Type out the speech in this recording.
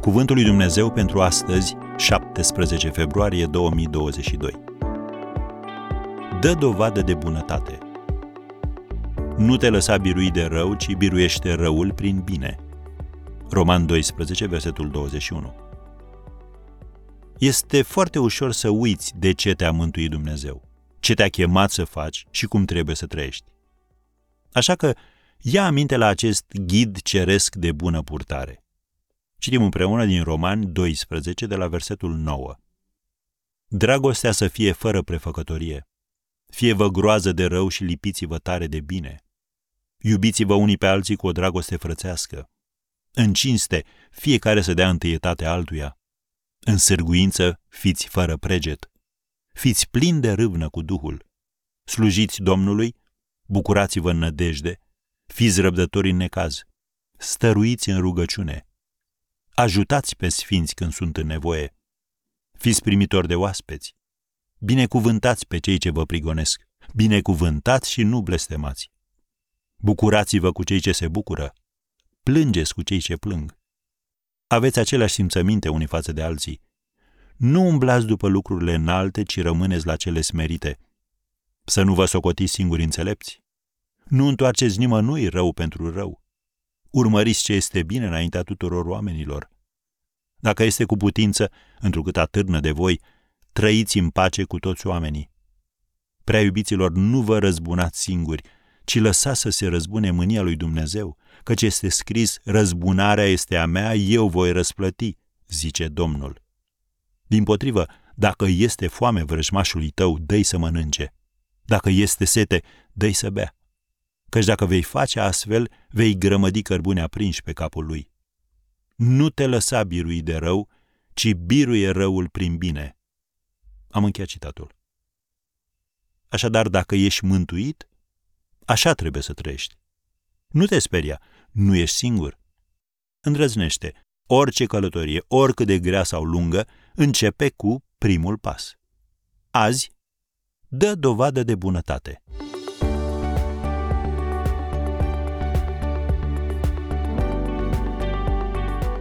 Cuvântul lui Dumnezeu pentru astăzi, 17 februarie 2022. Dă dovadă de bunătate. Nu te lăsa birui de rău, ci biruiește răul prin bine. Roman 12, versetul 21. Este foarte ușor să uiți de ce te-a mântuit Dumnezeu, ce te-a chemat să faci și cum trebuie să trăiești. Așa că ia aminte la acest ghid ceresc de bună purtare. Citim împreună din Roman 12, de la versetul 9. Dragostea să fie fără prefăcătorie. Fie-vă groază de rău și lipiți-vă tare de bine. Iubiți-vă unii pe alții cu o dragoste frățească. În cinste, fiecare să dea întâietate altuia. În sârguință, fiți fără preget. Fiți plini de râvnă cu Duhul. Slujiți Domnului, bucurați-vă în nădejde, fiți răbdători în necaz, stăruiți în rugăciune, ajutați pe sfinți când sunt în nevoie, fiți primitori de oaspeți, binecuvântați pe cei ce vă prigonesc, binecuvântați și nu blestemați. Bucurați-vă cu cei ce se bucură, plângeți cu cei ce plâng. Aveți aceleași simțăminte unii față de alții. Nu umblați după lucrurile înalte, ci rămâneți la cele smerite. Să nu vă socotiți singuri înțelepți. Nu întoarceți nimănui rău pentru rău. Urmăriți ce este bine înaintea tuturor oamenilor. Dacă este cu putință, întrucât atârnă de voi, trăiți în pace cu toți oamenii. Prea iubiților, nu vă răzbunați singuri, ci lăsați să se răzbune mânia lui Dumnezeu, căci este scris, răzbunarea este a mea, eu voi răsplăti, zice Domnul. Din potrivă, dacă este foame vrăjmașului tău, dă să mănânce. Dacă este sete, dă să bea căci dacă vei face astfel, vei grămădi cărbune aprinși pe capul lui. Nu te lăsa birui de rău, ci biruie răul prin bine. Am încheiat citatul. Așadar, dacă ești mântuit, așa trebuie să trăiești. Nu te speria, nu ești singur. Îndrăznește, orice călătorie, oricât de grea sau lungă, începe cu primul pas. Azi, dă dovadă de bunătate.